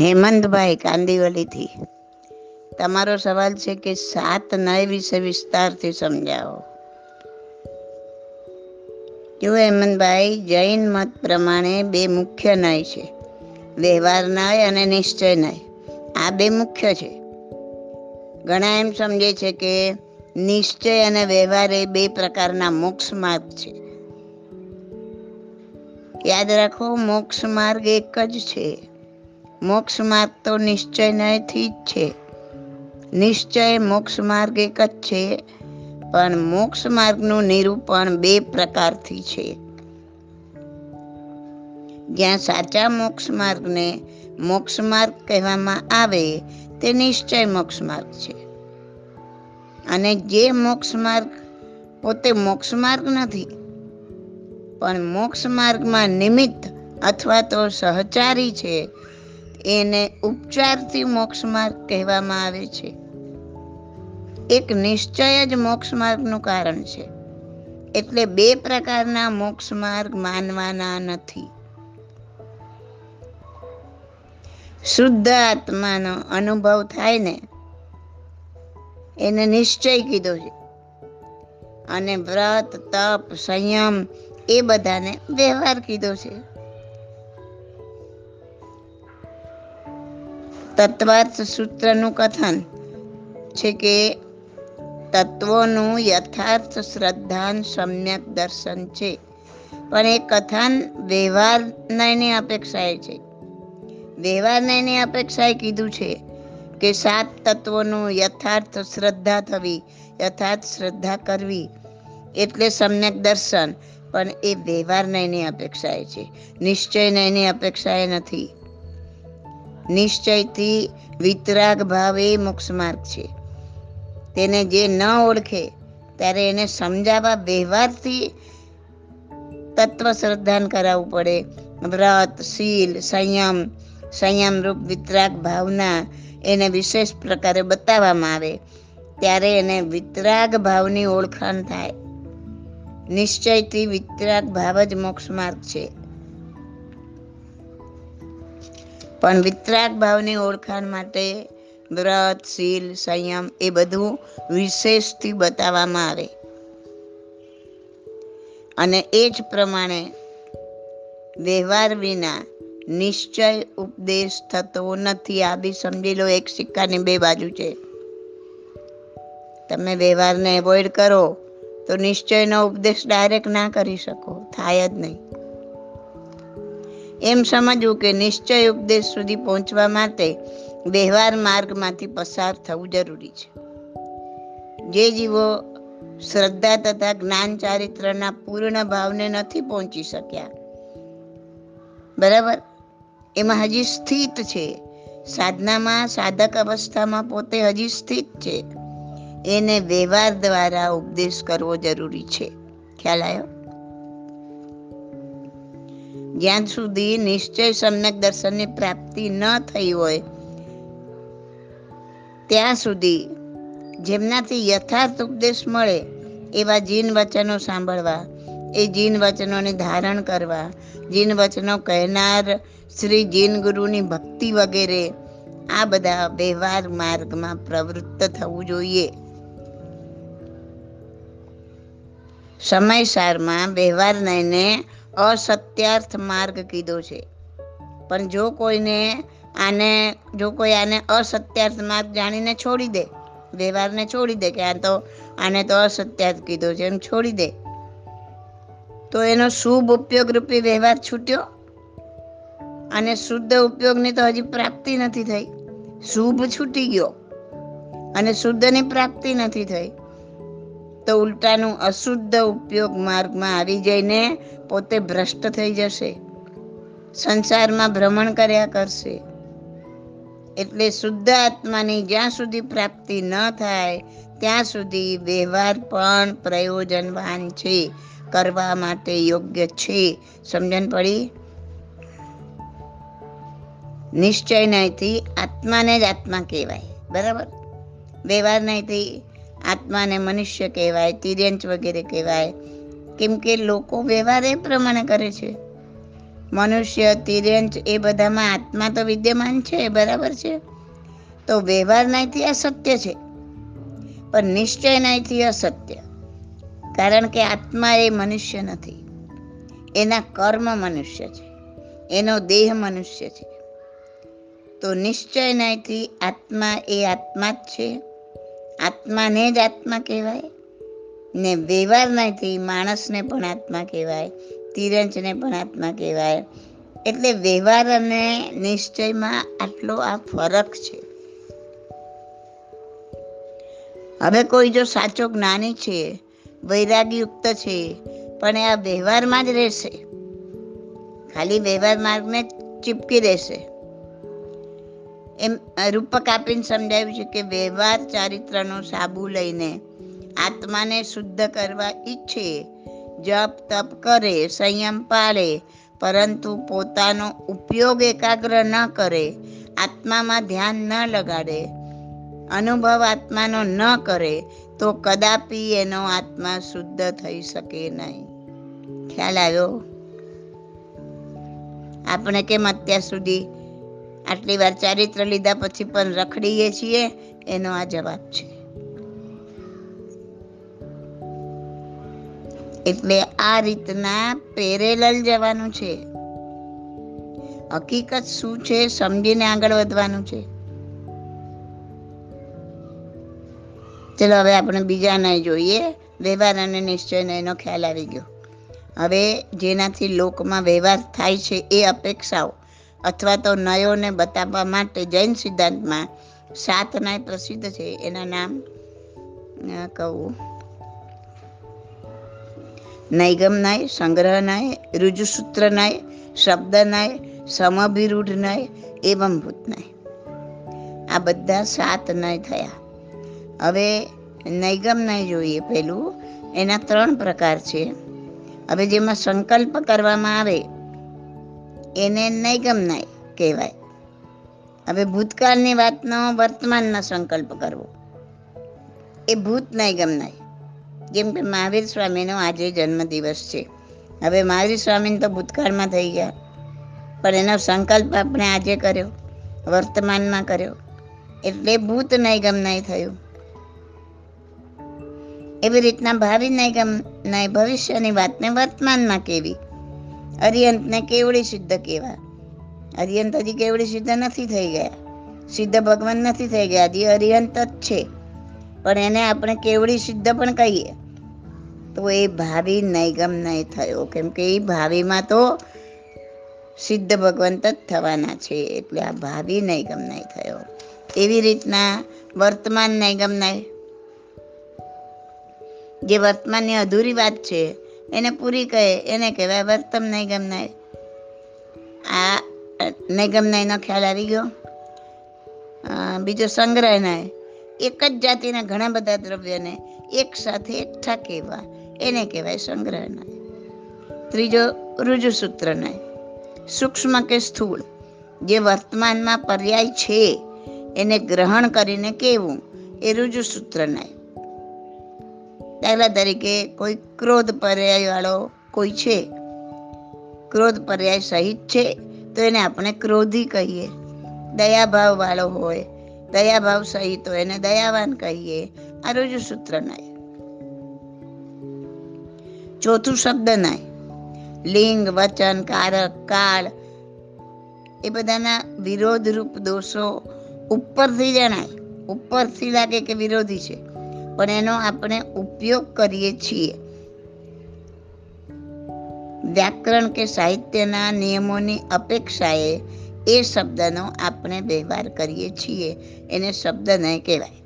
હેમંતભાઈ કાંદીવલીથી. તમારો સવાલ છે કે સાત નય વિશે વિસ્તારથી સમજાવો. જો હેમંતભાઈ, જૈન મત પ્રમાણે બે મુખ્ય નય છે. વ્યવહાર નય અને નિશ્ચય નય. આ બે મુખ્ય છે. ઘણા એમ સમજે છે કે નિશ્ચય અને વ્યવહાર એ બે પ્રકારના મોક્ષ માર્ગ છે. યાદ રાખો, મોક્ષ માર્ગ એક જ છે. મોક્ષ માર્ગ તો નિશ્ચય નયથી જ છે. નિશ્ચય મોક્ષ માર્ગ એક જ છે, પણ મોક્ષ માર્ગનું નિરૂપણ બે પ્રકારથી છે. જ્યાં સાચા મોક્ષ માર્ગને મોક્ષ માર્ગ કહેવામાં આવે, તે નિશ્ચય મોક્ષ માર્ગ છે. અને જે મોક્ષ માર્ગ પોતે મોક્ષ માર્ગ નથી, પણ મોક્ષ માર્ગમાં નિમિત્ત અથવા તો સહચારી છે એને ઉપચારથી મોક્ષ માર્ગ કહેવામાં આવે છે. એક નિશ્ચય જ મોક્ષ માર્ગનું કારણ છે. એટલે બે પ્રકારના મોક્ષ માર્ગ માનવાના નથી. શુદ્ધ આત્માનો અનુભવ થાય ને, એને નિશ્ચય કીધો છે. અને વ્રત, તપ, સંયમ એ બધાને વ્યવહાર કીધો છે. તત્વાર્થ સૂત્રનું કથન છે કે તત્વોનું યથાર્થ શ્રદ્ધાન સમ્યક દર્શન છે. પણ એ કથન વ્યવહાર નયની અપેક્ષાએ છે. વ્યવહાર નયની અપેક્ષાએ કીધું છે કે સાત તત્વોનું યથાર્થ શ્રદ્ધા થવી, યથાર્થ શ્રદ્ધા કરવી એટલે સમ્યક દર્શન. પણ એ વ્યવહાર નયની અપેક્ષાએ છે. નિશ્ચય નયની અપેક્ષાએ નથી. નિશ્ચયથી વિતરાગ ભાવ એ મોક્ષ માર્ગ છે. તેને જે ન ઓળખે, ત્યારે એને સમજાવવા વ્યવહારથી તત્વ શ્રદ્ધાન કરાવવું પડે. વ્રત, શીલ, સંયમ સંયમ રૂપ વિતરાગ ભાવના એને વિશેષ પ્રકારે બતાવવામાં આવે. ત્યારે એને વિતરાગ ભાવની ઓળખાણ થાય. નિશ્ચયથી વિતરાગ ભાવ જ મોક્ષ માર્ગ છે. પણ વિતરાગ ભાવની ઓળખાણ માટે વ્રત, શીલ, સંયમ એ બધું વિશેષથી બતાવવામાં આવે. અને એ જ પ્રમાણે વ્યવહાર વિના નિશ્ચય ઉપદેશ થતો નથી. આ બી સમજી લો, એક સિક્કાની બે બાજુ છે. તમે વ્યવહારને એવોઈડ કરો તો નિશ્ચયનો ઉપદેશ ડાયરેક્ટ ના કરી શકો. થાય જ નહીં. એમ સમજવું કે નિશ્ચય ઉપદેશ સુધી પહોંચવા માટે વ્યવહાર માર્ગમાંથી પસાર થવું જરૂરી છે. જે જીવો શ્રદ્ધા તથા જ્ઞાન ચારિત્રના પૂર્ણ ભાવને નથી પહોંચી શક્યા. બરાબર? એમાં હજી સ્થિત છે. સાધનામાં સાધક અવસ્થામાં પોતે હજી સ્થિત છે. એને વ્યવહાર દ્વારા ઉપદેશ કરવો જરૂરી છે. ખ્યાલ આવ્યો? જ્યાં સુધી નિશ્ચય સમ્યક દર્શનની પ્રાપ્તિ ન થઈ હોય, ત્યાં સુધી જેમનાથી યથાર્થ ઉપદેશ મળે, એવા જીન વચનો સાંભળવા. એ જીન વચનોને ધારણ કરવા. જીન વચનો કહેનાર શ્રી જીન ગુરુની ભક્તિ વગેરે આ બધા વ્યવહાર માર્ગમાં પ્રવૃત્ત થવું જોઈએ. સમયસારમાં વ્યવહાર નયને અસત્યાર્થ માર્ગ કીધો છે. પણ જો કોઈને આને, જો કોઈ આને અસત્યાર્થ માર્ગ જાણીને છોડી દે, વ્યવહારને છોડી દે કે આ તો, આને તો અસત્યાર્થ કીધો છે, એમ છોડી દે, તો એનો શુભ ઉપયોગ રૂપી વ્યવહાર છૂટ્યો? અને શુદ્ધ ઉપયોગની તો હજી પ્રાપ્તિ નથી થઈ. શુભ છૂટી ગયો. અને શુદ્ધની પ્રાપ્તિ નથી થઈ. તો ઉલટાનું અશુદ્ધ ઉપયોગ માર્ગમાં આવી જઈને પોતે ભ્રષ્ટ થઈ જશે. સંસારમાં ભ્રમણ કર્યા કરશે. એટલે શુદ્ધ આત્માની જ્યાં સુધી પ્રાપ્તિ ન થાય, ત્યાં સુધી વ્યવહાર પણ પ્રયોજનવાન છે, કરવા માટે યોગ્ય છે. સમજણ પડી? નિશ્ચય નહીંથી આત્માને જ આત્મા કહેવાય. બરાબર? વ્યવહાર નહીંથી આત્માને મનુષ્ય કહેવાય, તિર્યંચ વગેરે કહેવાય. કેમ કે લોકો વ્યવહાર એ પ્રમાણે કરે છે. મનુષ્ય, તિર્યંચ એ બધામાં આત્મા તો વિદ્યમાન છે, બરાબર છે? તો વ્યવહાર નહીંથી અસત્ય છે. પણ નિશ્ચય નાયથી અસત્ય કારણ કે આત્મા એ મનુષ્ય નથી. એના કર્મ મનુષ્ય છે. એનો દેહ મનુષ્ય છે. તો નિશ્ચય નાયથી આત્મા એ આત્મા જ છે. આત્માને જ આત્મા કહેવાય. ને વ્યવહાર નાયથી માણસને પણ આત્મા કહેવાય. તિરંજને પણ આત્મા કહેવાય. એટલે વ્યવહાર અને નિશ્ચયમાં આટલો આ ફરક છે. હવે કોઈ જો સાચો જ્ઞાની છે, વૈરાગયુક્ત છે, પણ આ વ્યવહારમાં જ રહેશે. ખાલી વ્યવહાર માર્ગને ચીપકી રહેશે. એમ રૂપક આપીને સમજાવ્યું છે કે વ્યવહાર ચારિત્રનો સાબુ લઈને આત્માને શુદ્ધ કરવા ઈચ્છે, જપ તપ કરે, સંયમ પાળે, પરંતુ પોતાનો ઉપયોગ એકાગ્ર ન કરે, આત્મામાં ધ્યાન ન લગાડે, અનુભવ આત્માનો ન કરે, તો કદાપી એનો આત્મા શુદ્ધ થઈ શકે નહીં. ખ્યાલ આવ્યો? આપણે કેમ અત્યાર સુધી આટલી વાર ચારિત્ર લીધા પછી પણ રખડીએ છીએ, એનો આ જવાબ છે. એટલે આ રીતના પેરેલલ જવાનું છે. હકીકત શું છે સમજીને આગળ વધવાનું છે. ચલો હવે આપણે બીજા નહીં જોઈએ, વ્યવહાર અને નિશ્ચયનો એનો ખ્યાલ આવી ગયો. હવે જેનાથી લોકમાં વ્યવહાર થાય છે એ અપેક્ષાઓ. અથવા તો નયોને બતાવવા માટે જૈન સિદ્ધાંતમાં સાત નય પ્રસિદ્ધ છે. એના નામ કહું. નૈગમ નાય, સંગ્રહ નાય ઋજુસૂત્ર નાય, શબ્દ નાય, સમભિરૂઢ નાય, એવમ ભૂત નાય. આ બધા સાત નય થયા. હવે નૈગમ નય જોઈએ પેલું એના ત્રણ પ્રકાર છે. હવે જેમાં સંકલ્પ કરવામાં આવે એને નહીં ગમનાય, કહેવાય. હવે ભૂતકાળની વાતનો વર્તમાનમાં સંકલ્પ કરવો. એ ભૂત નહીં ગમનાય. જેમ કે મહાવીર સ્વામીનો આજે જન્મદિવસ છે. હવે મહાવીર સ્વામીને તો ભૂતકાળમાં થઈ ગયા. પણ એનો સંકલ્પ આપણે આજે કર્યો, વર્તમાનમાં કર્યો. એટલે ભૂત નહીં ગમનાય થયું. એવી રીતના ભાવિ નહીં નહીં, ભવિષ્યની વાતને વર્તમાનમાં કેવી? અરિયંતને કેવડી સિદ્ધ કહેવા અરિયંત હજી કેવડી સિદ્ધ નથી થઈ ગયા. સિદ્ધ ભગવાન નથી થઈ ગયા. હજી અરિયંત જ છે. પણ એને આપણે કેવડી સિદ્ધ પણ કહીએ? તો એ ભાવિ નૈગમ નહીં થયો. કેમ કે એ ભાવિમાં તો સિદ્ધ ભગવંત જ થવાના છે. એટલે આ ભાવિ નૈગમ નહીં થયો. એવી રીતના વર્તમાન નૈગમ નહીં જે વર્તમાનની અધૂરી વાત છે એને પૂરી કહે, એને કહેવાય વર્તમ નહીં આ નૈગમ નયનો ખ્યાલ આવી ગયો. બીજો સંગ્રહ નાય, એક જ જાતિના ઘણા બધા દ્રવ્યને એક સાથે એકઠા કહેવા. એને કહેવાય સંગ્રહ નય. ત્રીજો રુજુસૂત્ર નાય, સૂક્ષ્મ કે સ્થૂળ, જે વર્તમાનમાં પર્યાય છે, એને ગ્રહણ કરીને કેવું એ રુજુસૂત્ર નય. દાખલા તરીકે કોઈ ક્રોધ પર્યાય વાળો કોઈ છે, ક્રોધ પર્યાય સહિત છે, તો એને આપણે ક્રોધી કહીએ. દયાભાવ વાળો હોય, દયાભાવ સહિત હોય એને દયાવાન કહીએ. આ રોજ સૂત્ર નાય. ચોથું શબ્દ નાય. લિંગ, વચન, કારક, કાળ એ બધાના વિરોધ રૂપ દોષો ઉપરથી જણાય. ઉપરથી લાગે કે વિરોધી છે. પણ એનો આપણે ઉપયોગ કરીએ છીએ. વ્યાકરણ કે સાહિત્યના નિયમોની અપેક્ષાએ એ શબ્દનો આપણે વ્યવહાર કરીએ છીએ. એને શબ્દ નહીં કહેવાય.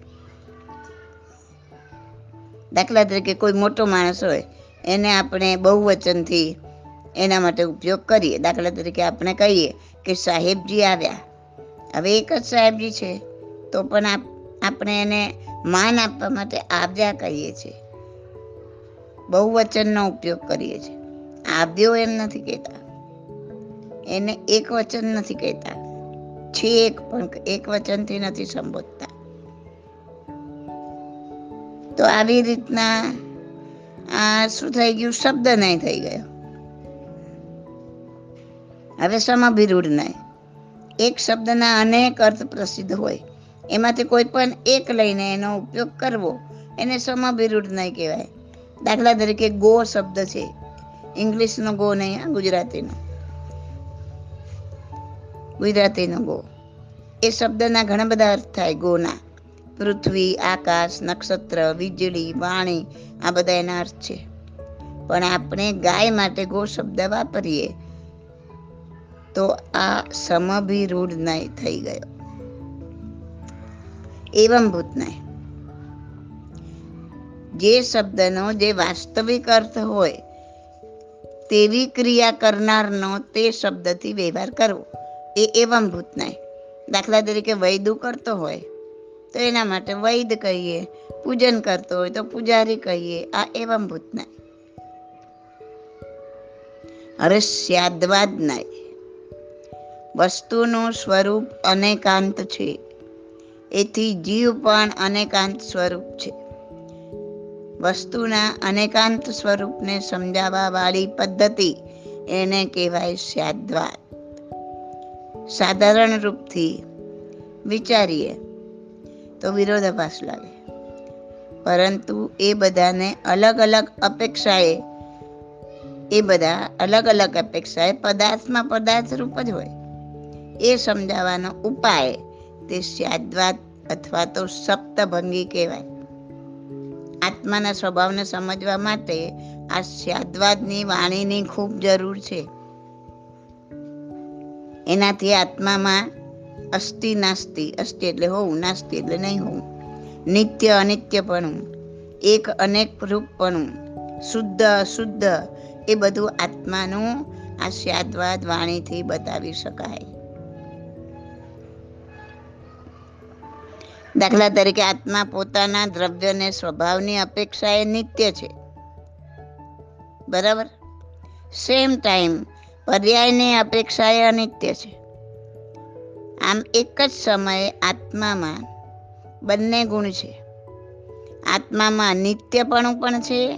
દાખલા તરીકે કોઈ મોટો માણસ હોય, એને આપણે બહુવચનથી એના માટે ઉપયોગ કરીએ. દાખલા તરીકે આપણે કહીએ કે સાહેબજી આવ્યા. હવે એક જ સાહેબજી છે, તો પણ આપણે એને માન આપવા માટે આભ્યા કહીએ છીએ. બહુવચનનો ઉપયોગ કરીએ છીએ. આભ્યો એમ નથી કહેતા. એને એક વચન નથી કહેતા. છે એક પણ એક વચનથી નથી સંબોધતા. તો આવી રીતના આ શું થઈ ગયું? શબ્દ નહીં થઈ ગયો. હવે સમભિરૂઢ નહીં. એક શબ્દના અનેક અર્થ પ્રસિદ્ધ હોય. એમાંથી કોઈ પણ એક લઈને એનો ઉપયોગ કરવો, એને સમભિરૂઢ નહીં કહેવાય. દાખલા તરીકે ગો શબ્દ છે. ઇંગ્લિશનો ગો નહીં આ ગુજરાતીનો. ગુજરાતીનો ગો. એ શબ્દના ઘણા બધા અર્થ થાય, ગોના. પૃથ્વી, આકાશ, નક્ષત્ર, વીજળી, વાણી, આ બધા એના અર્થ છે. પણ આપણે ગાય માટે ગો શબ્દ વાપરીએ, તો આ સમભિરૂઢ નહીં થઈ ગયો. એવમ ભૂતનાય જે શબ્દનો જે વાસ્તવિક અર્થ હોય તેવી ક્રિયા કરનારનો તે શબ્દથી વ્યવહાર કરવો એ એવમ ભૂતનાય દાખલા તરીકે વૈદુ કરતો હોય તો એના માટે વૈદ કહીએ પૂજન કરતો હોય તો પૂજારી કહીએ આ એવમ ભૂતનાય હવે સ્યાદવાદ નહીં વસ્તુનું સ્વરૂપ અનેકાંત છે એથી જીવ પણ અનેકાંત સ્વરૂપ છે. વસ્તુના અનેકાંત સ્વરૂપને સમજાવવા વાળી પદ્ધતિ એને કહેવાય સ્યાદ્વાર સાધારણ રૂપથી વિચારીએ તો વિરોધાભાસ લાગે. પરંતુ એ બધાને અલગ અલગ અપેક્ષાએ, એ બધા અલગ અલગ અપેક્ષાએ પદાર્થમાં પદાર્થ રૂપ જ હોય. એ સમજાવવાનો ઉપાય તે સ્યાદ્વાદ અથવા તો સપ્તભંગી કહેવાય. આત્માના સ્વભાવને સમજવા માટે આ સ્યાદ્વાદની વાણીની ખૂબ જરૂર છે. એનાથી આત્મામાં અસ્થિ નાસ્તિ અસ્થિ એટલે હોવું, નાસ્તિ એટલે નહીં હોવું. નિત્ય અનિત્યપણું, એક અનેક રૂપપણું, શુદ્ધ અશુદ્ધ એ બધું આત્માનું આ સ્યાદવાદ વાણીથી બતાવી શકાય. દાખલા તરીકે આત્મા પોતાના દ્રવ્યને, સ્વભાવની અપેક્ષાએ નિત્ય છે. બરાબર? સેમ ટાઈમ પર્યાયની અપેક્ષાએ અનિત્ય છે. આમ એક જ સમયે આત્મામાં બંને ગુણ છે. આત્મામાં નિત્યપણું પણ છે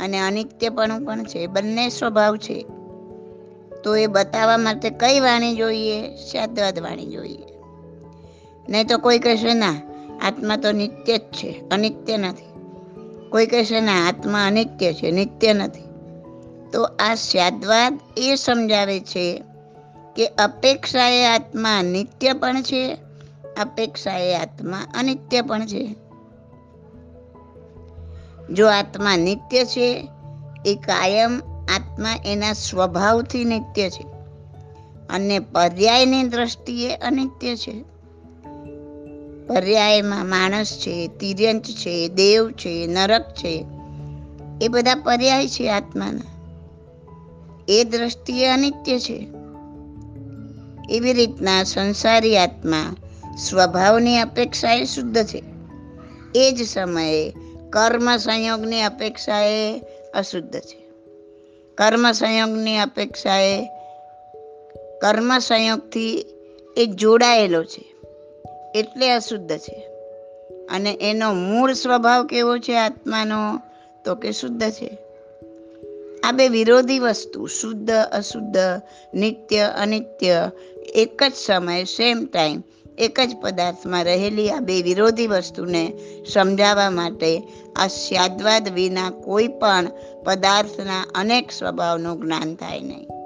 અને અનિત્યપણું પણ છે. બંને સ્વભાવ છે. તો એ બતાવવા માટે કઈ વાણી જોઈએ? શાદ્વાદ વાણી જોઈએ. નહીં તો કોઈ કહેશે, ના, આત્મા તો નિત્ય જ છે, અનિત્ય નથી. કોઈ કહેશે, ના, આત્મા અનિત્ય છે, નિત્ય નથી. તો આ સ્યાદવાદ એ સમજાવે છે કે અપેક્ષાએ આત્મા નિત્ય પણ છે, અપેક્ષાએ આત્મા અનિત્ય પણ છે. જો આત્મા નિત્ય છે, એ કાયમ આત્મા એના સ્વભાવથી નિત્ય છે અને પર્યાયની દ્રષ્ટિએ અનિત્ય છે. પર્યાયમાં માણસ છે તિર્યંચ છે, દેવ છે, નરક છે, એ બધા પર્યાય છે આત્માના. એ દ્રષ્ટિએ અનિત્ય છે. એવી રીતના સંસારી આત્મા સ્વભાવની અપેક્ષાએ શુદ્ધ છે. એ જ સમયે કર્મ સંયોગની અપેક્ષાએ અશુદ્ધ છે. કર્મ સંયોગની અપેક્ષાએ કર્મ સંયોગથી એ જોડાયેલો છે. એટલે અશુદ્ધ છે. અને એનો મૂળ સ્વભાવ કેવો છે આત્માનો? તો કે શુદ્ધ છે. આ બે વિરોધી વસ્તુ, શુદ્ધ, અશુદ્ધ, નિત્ય, અનિત્ય, એક જ સમયે સેમ ટાઈમ એક જ પદાર્થમાં રહેલી આ બે વિરોધી વસ્તુને સમજાવવા માટે આ સ્યાદવાદ વિના કોઈ પણ પદાર્થના અનેક સ્વભાવનું જ્ઞાન થાય નહીં.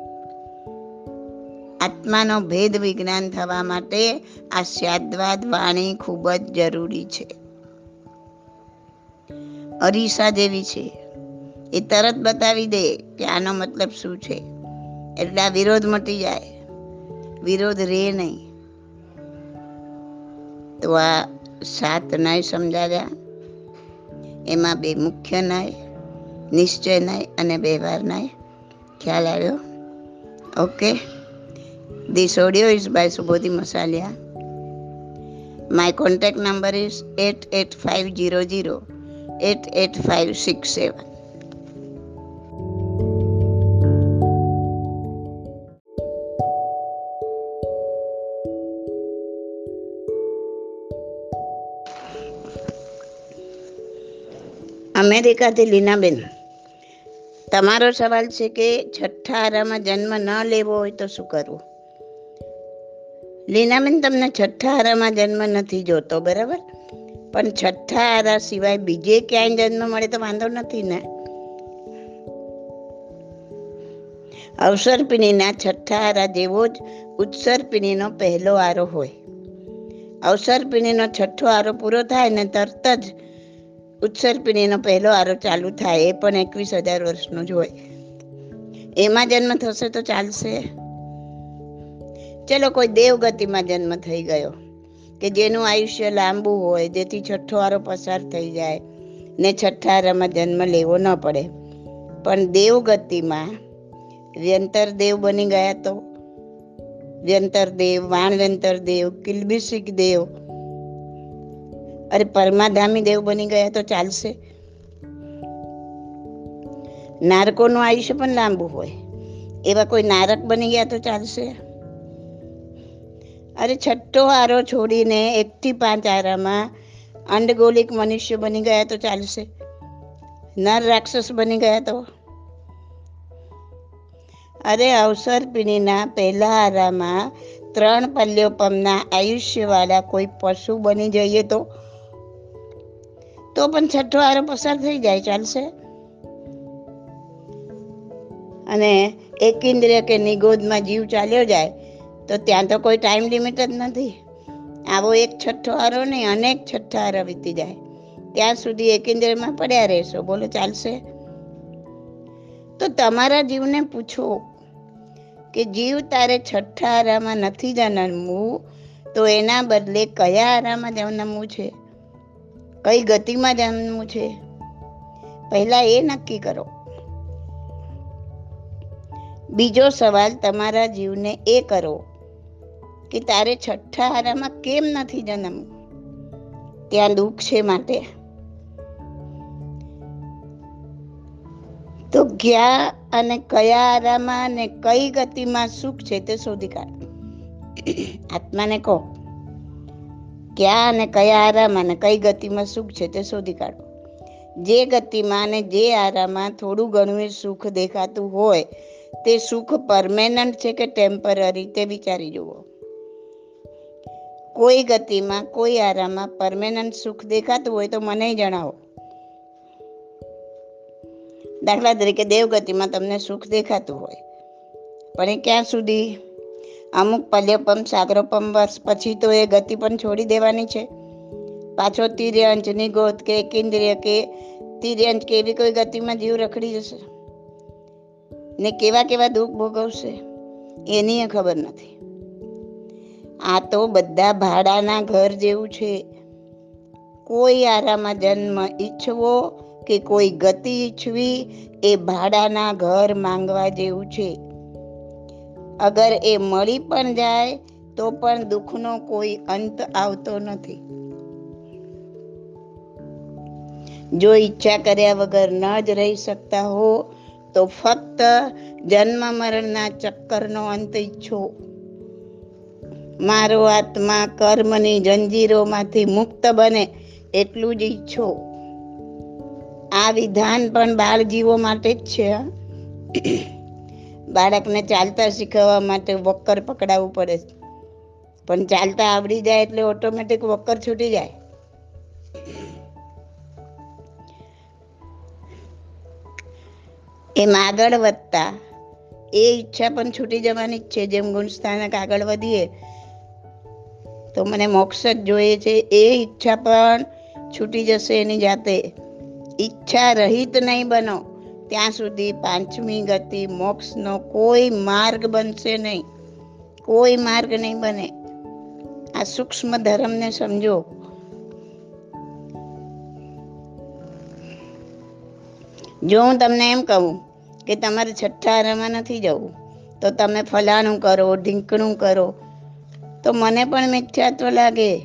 આત્માનો ભેદ વિજ્ઞાન થવા માટે આ સ્યાદવાદ વાણી ખૂબ જ જરૂરી છે. અરીસા જેવી છે. એ તરત બતાવી દે કે આનો મતલબ શું છે. એટલે આ વિરોધ મટી જાય. વિરોધ રે નહીં. તો આ સાત નય સમજાવ્યા. એમાં બે મુખ્ય નય, નિશ્ચય નય અને વ્યવહાર નય. ખ્યાલ આવ્યો? Okay. This audio is by Subodhi Masalia. My contact number is 88500 88567. અમેરિકાથી લીનાબેન તમારો સવાલ છે કે છઠ્ઠા આરામાં જન્મ ન લેવો હોય તો શું કરવું લીનાબેન તમને છઠ્ઠા આરામાં જન્મ નથી જોતો, બરાબર? પણ છઠ્ઠા આરા સિવાય બીજે ક્યાંય જન્મ મળે તો વાંધો નથી ને? અવસરપિણીના છઠ્ઠા આરા જેવો જ ઉત્સર્પિણીનો પહેલો આરો હોય. અવસરપિણીનો છઠ્ઠો આરો પૂરો થાય ને તરત જ ઉત્સર્પિણીનો પહેલો આરો ચાલુ થાય, એ પણ એકવીસ હજાર વર્ષનો જ હોય. એમાં જન્મ થશે તો ચાલશે. ચલો કોઈ દેવગતિમાં જન્મ થઈ ગયો, કે જેનું આયુષ્ય લાંબુ હોય, જેથી છઠ્ઠો આરો પસાર થઈ જાય ને છઠ્ઠા આરામાં જન્મ લેવો ન પડે. પણ દેવગતિમાં વ્યંતર દેવ બની ગયા તો? વ્યંતર દેવ વાણવ્યંતર દેવ કિલબિસિક દેવ, અરે પરમાધામી દેવ બની ગયા તો ચાલશે? નારકોનું આયુષ્ય પણ લાંબુ હોય, એવા કોઈ નારક બની ગયા તો ચાલશે? અરે છઠ્ઠો આરો છોડીને એકથી પાંચ આરામાં અંડગોલિક મનુષ્ય બની ગયા તો ચાલશે. નર રાક્ષસ બની ગયા તો. અરે અવસર પીણીના પહેલા આરામાં ત્રણ પલ્યોપમના આયુષ્યવાળા કોઈ પશુ બની જઈએ તો? તો પણ છઠ્ઠો આરો પસાર થઈ જાય, ચાલશે. અને એક ઇન્દ્રિય કે નિગોદમાં જીવ ચાલ્યો જાય તો ત્યાં તો કોઈ ટાઈમ લિમિટ જ નથી. આવો એક છઠ્ઠો હારો નહીં, અનેક છઠ્ઠા હારા વીતી જાય. ત્યાં સુધી એક પડ્યા રહેશો. બોલો, ચાલશે? તો તમારા જીવને પૂછો કે જીવ તારે છઠ્ઠા આરામાં નથી જન્મવું, તો એના બદલે કયા આરામાં જન્મવું છે? કઈ ગતિમાં જન્મવું છે? પહેલા એ નક્કી કરો. બીજો સવાલ તમારા જીવને એ કરો કે તારે છઠ્ઠા હારામાં કેમ નથી જન્મ ત્યાં દુઃખ છે માટે. તો ક્યાં અને કયા આરામાં અને કઈ ગતિમાં સુખ છે તે શોધી કાઢ. આત્માને કહો. ક્યાં અને કયા આરામાં અને કઈ ગતિમાં સુખ છે તે શોધી કાઢો. જે ગતિમાં અને જે આરામાં થોડું ઘણું સુખ દેખાતું હોય, તે સુખ પરમેનન્ટ છે કે ટેમ્પરરી તે વિચારી જુઓ. કોઈ ગતિમાં, કોઈ આરામાં પરમેનન્ટ સુખ દેખાતું હોય તો મને જણાવો. દાખલા તરીકે દેવગતિમાં તમને સુખ દેખાતું હોય. પણ એ ક્યાં સુધી? અમુક પલ્યપમ, સાગરોપમ વર્ષ પછી તો એ ગતિ પણ છોડી દેવાની છે. પાછો તિર્યંચ નિગોત કે કેન્દ્રીય કે તિર્યંચ કે એવી કોઈ ગતિમાં જીવ રખડી જશે. ને કેવા કેવા દુઃખ ભોગવશે, એની ખબર નથી. આ તો બધા ભાડાના ઘર જેવું છે. કોઈ આરામાં જન્મ ઈચ્છવો કે કોઈ ગતિ ઈચ્છવી એ ભાડાના ઘર માંગવા જેવું છે. અગર એ મળી પણ જાય તો પણ દુઃખનો કોઈ અંત આવતો નથી. જો ઈચ્છા કર્યા વગર ન જ રહી શકતા હો તો ફક્ત જન્મ મરણના ચક્કરનો અંત ઈચ્છો. મારો આત્મા કર્મની જંજીરોમાંથી મુક્ત બને એટલું જ ઈચ્છો. આ વિધાન પણ બાળ જીવો માટે જ છે બાળકને ચાલતા શીખવવા માટે વક્કર પકડાવવું પડે પણ ચાલતા આવડી જાય એટલે ઓટોમેટિક વક્કર છૂટી જાય. એમ આગળ વધતા એ ઈચ્છા પણ છૂટી જવાની જ છે. જેમ ગુણસ્થાનક આગળ વધીએ તો મને મોક્ષ જ જોઈએ છે. એ ઈચ્છા પણ છૂટી જશે એની જાતે. ઈચ્છા રહિત નહીં બનો. ત્યાં સુધી પાંચમી ગતિ મોક્ષનો કોઈ માર્ગ બનશે નહીં. કોઈ માર્ગ નહીં બને. આ સૂક્ષ્મ ધર્મને સમજો. જો હું તમને એમ કહું કે તમારે છઠ્ઠા રમવા નથી જવું, તો તમે ફલાણું કરો, ઢીંકણું કરો તો મને પણ મિથ્યાત્વ લાગે.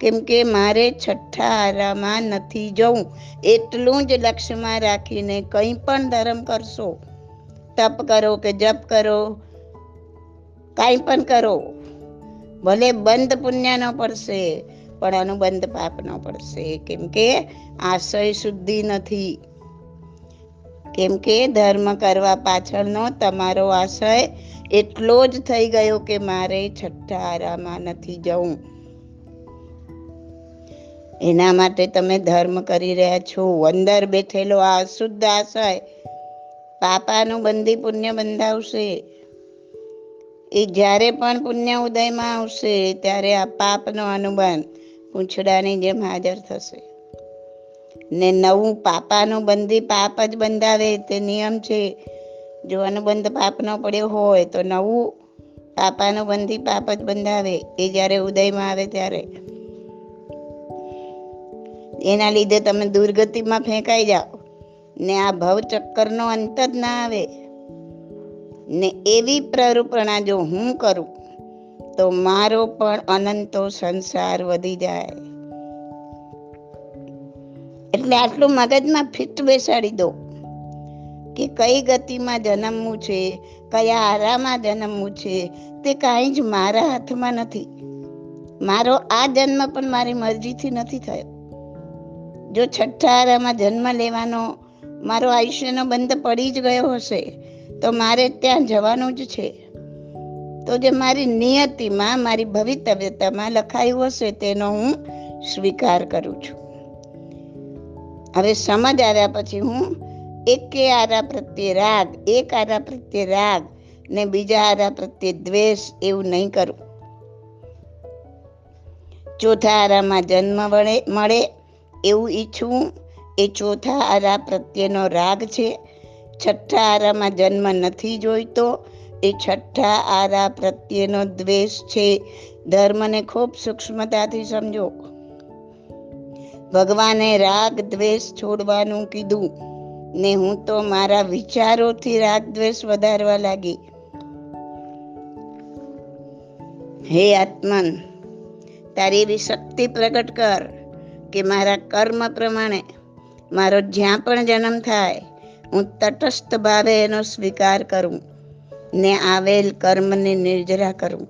કેમ કે મારે છઠ્ઠા આરામાં નથી જવું. એટલું જ લક્ષ્યમાં રાખીને કંઈ પણ ધર્મ કરશો. તપ કરો કે જપ કરો, કાંઈ પણ કરો. ભલે બંધ પુણ્ય ન પડશે, પણ અનુબંધ પાપ ન પડશે. કેમ કે આશય શુદ્ધિ નથી. કેમ કે ધર્મ કરવા પાછળનો તમારો આશય એટલો જ થઈ ગયો કે મારે છઠ્ઠા આરામાં નથી જવું. એના માટે તમે ધર્મ કરી રહ્યા છો. અંદર બેઠેલો આ શુદ્ધ આશય પાપાનું બંધી પુણ્ય બંધાવશે. એ જ્યારે પણ પુણ્ય ઉદયમાં આવશે, ત્યારે આ પાપનો અનુબંધ પૂંછડાની જેમ હાજર થશે. ને નવું પાપાનું બંધી પાપ જ બંધાવે, તે નિયમ છે. જો અનુબંધ પાપ ન પડ્યો હોય, તો નવું પાપાનું બંધી પાપ જ બંધાવે, એ જ્યારે ઉદયમાં આવે ત્યારે. એના લીધે તમે દુર્ગતિમાં ફેંકાઈ જાઓ. ને આ ભવ ચક્કરનો અંત જ ના આવે. ને એવી પ્રરૂપણા જો હું કરું, તો મારો પણ અનંતો સંસાર વધી જાય. એટલે આટલું મગજમાં ફિટ બેસાડી દો કે કઈ ગતિમાં જન્મવું છે, કયા આરામાં જન્મવું છે, તે કાંઈ જ મારા હાથમાં નથી. મારો આ જન્મ પણ મારી મરજીથી નથી થયો. જો છઠ્ઠા આરામાં જન્મ લેવાનો મારો આયુષ્યનો બંધ પડી જ ગયો હશે, તો મારે ત્યાં જવાનું જ છે. તો જે મારી નિયતિમાં, મારી ભવિતવ્યતામાં લખાયું હશે, તેનો હું સ્વીકાર કરું છું. હવે સમજ આવ્યા પછી હું એકે આરા પ્રત્યે રાગ, એક આરા પ્રત્યે રાગ ને બીજા આરા પ્રત્યે દ્વેષ એવું નહીં કરું. ચોથા આરામાં જન્મ મળે મળે એવું ઈચ્છવું એ ચોથા આરા પ્રત્યેનો રાગ છે. છઠ્ઠા આરામાં જન્મ નથી જોઈતો, એ છઠ્ઠા આરા પ્રત્યેનો દ્વેષ છે. ધર્મને ખૂબ સૂક્ષ્મતાથી સમજો. ભગવાને રાગ દ્વેષ છોડવાનું કીધું ને હું તો મારા વિચારોથી રાગ દ્વેષ વધારવા લાગી. હે આત્મન, તારી એવી શક્તિ પ્રગટ કર કે મારા કર્મ પ્રમાણે મારો જ્યાં પણ જન્મ થાય, હું તટસ્થ ભાવે એનો સ્વીકાર કરું ને આવેલ કર્મને નિર્જરા કરું.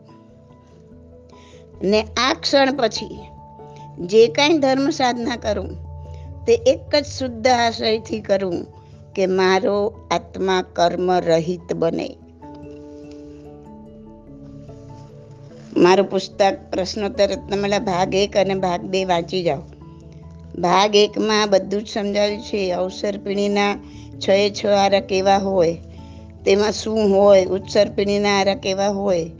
ને આ ક્ષણ પછી જે કાંઈ ધર્મ સાધના કરું, તે એક જ શુદ્ધ આશયથી કરું કે મારો આત્મા કર્મ રહિત બને. મારું પુસ્તક પ્રશ્નોત્તર રત્નમાલા ભાગ એક અને ભાગ બે વાંચી જાઓ. ભાગ એકમાં બધું જ સમજાવ્યું છે, અવસર પીણીના છ એ છ આરા કેવા હોય, તેમાં શું હોય, ઉત્સર પીણીના આરા કેવા હોય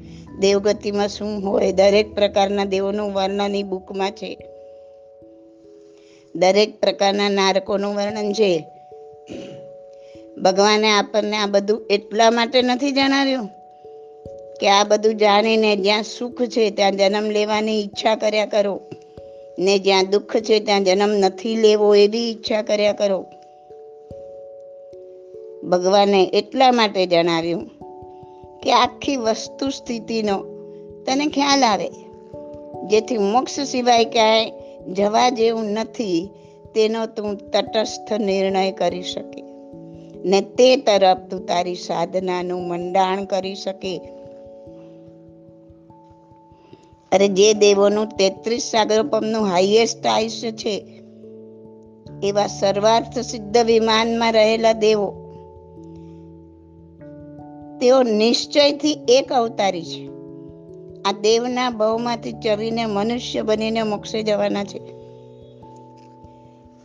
દેવગતિમાં શું હોય? દરેક પ્રકારના દેવોનું વર્ણન એ બુકમાં છે. દરેક પ્રકારના નારકોનું વર્ણન છે. ભગવાને આપણને આ બધું એટલા માટે નથી જણાવ્યું કે આ બધું જાણીને જ્યાં સુખ છે ત્યાં જન્મ લેવાની ઈચ્છા કર્યા કરો. ને જ્યાં દુઃખ છે ત્યાં જન્મ નથી લેવો એવી ઈચ્છા કર્યા કરો. ભગવાને એટલા માટે જણાવ્યું કે આખી વસ્તુ સ્થિતિનો તને ખ્યાલ આવે? જેથી મોક્ષ સિવાય ક્યાંય જવા જેવું નથી, તેનો તું તટસ્થ નિર્ણય કરી શકે. ને તે તરફ તું તારી સાધનાનું મંડાણ કરી શકે. અરે જે દેવોનું તેત્રીસ સાગરોપમનું હાઈએસ્ટ આયુષ્ય છે, એવા સર્વાર્થ સિદ્ધ વિમાનમાં રહેલા દેવો તેઓ નિશ્ચયથી એક અવતારી છે. આ દેવના બહુમાંથી ચવીને મનુષ્ય બનીને મોક્ષે જવાના છે.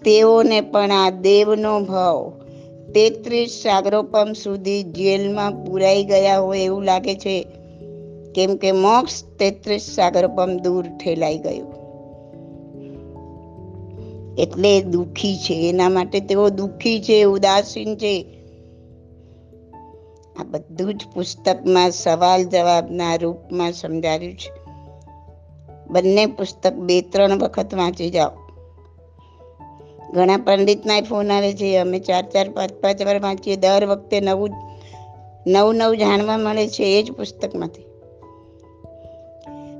તેઓને પણ આ દેવનો ભાવ તેત્રીસ સાગરોપમ સુધી જેલમાં પુરાઈ ગયા હોય એવું લાગે છે. કેમ કે મોક્ષ તેત્રીસ સાગરોપમ દૂર ઠેલાઈ ગયું. એટલે દુઃખી છે. એના માટે તેઓ દુઃખી છે, ઉદાસીન છે. આ બધું જ પુસ્તકમાં સવાલ જવાબના રૂપમાં સમજાવ્યું છે. બંને પુસ્તક બે ત્રણ વખત વાંચી જાઓ. ઘણા પંડિતના ફોન આવે છે, અમે ચાર ચાર પાંચ પાંચ વાર વાંચીએ, દર વખતે નવું નવું નવું જાણવા મળે છે એ જ પુસ્તકમાંથી.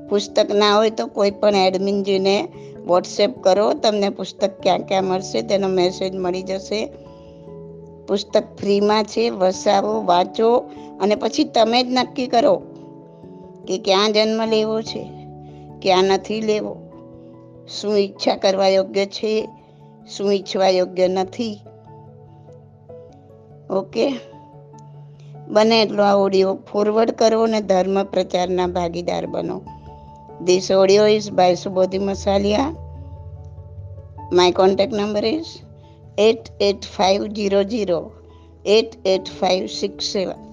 પુસ્તક ના હોય તો કોઈ પણ એડમિનજીને વોટ્સએપ કરો, તમને પુસ્તક ક્યાં ક્યાં મળશે, તેનો મેસેજ મળી જશે. પુસ્તક ફ્રીમાં છે વસાવો વાંચો અને પછી તમે જ નક્કી કરો કે ક્યાં જન્મ લેવો છે, ક્યાં નથી લેવો. શું ઈચ્છા કરવા યોગ્ય છે, શું ઈચ્છવા યોગ્ય નથી. ઓકે? બને એટલો આ ઓડિયો ફોરવર્ડ કરો અને ધર્મ પ્રચારના ભાગીદાર બનો. This audio is by Subodhi Masaliya my contact number is eight eight five zero zero eight eight five six seven.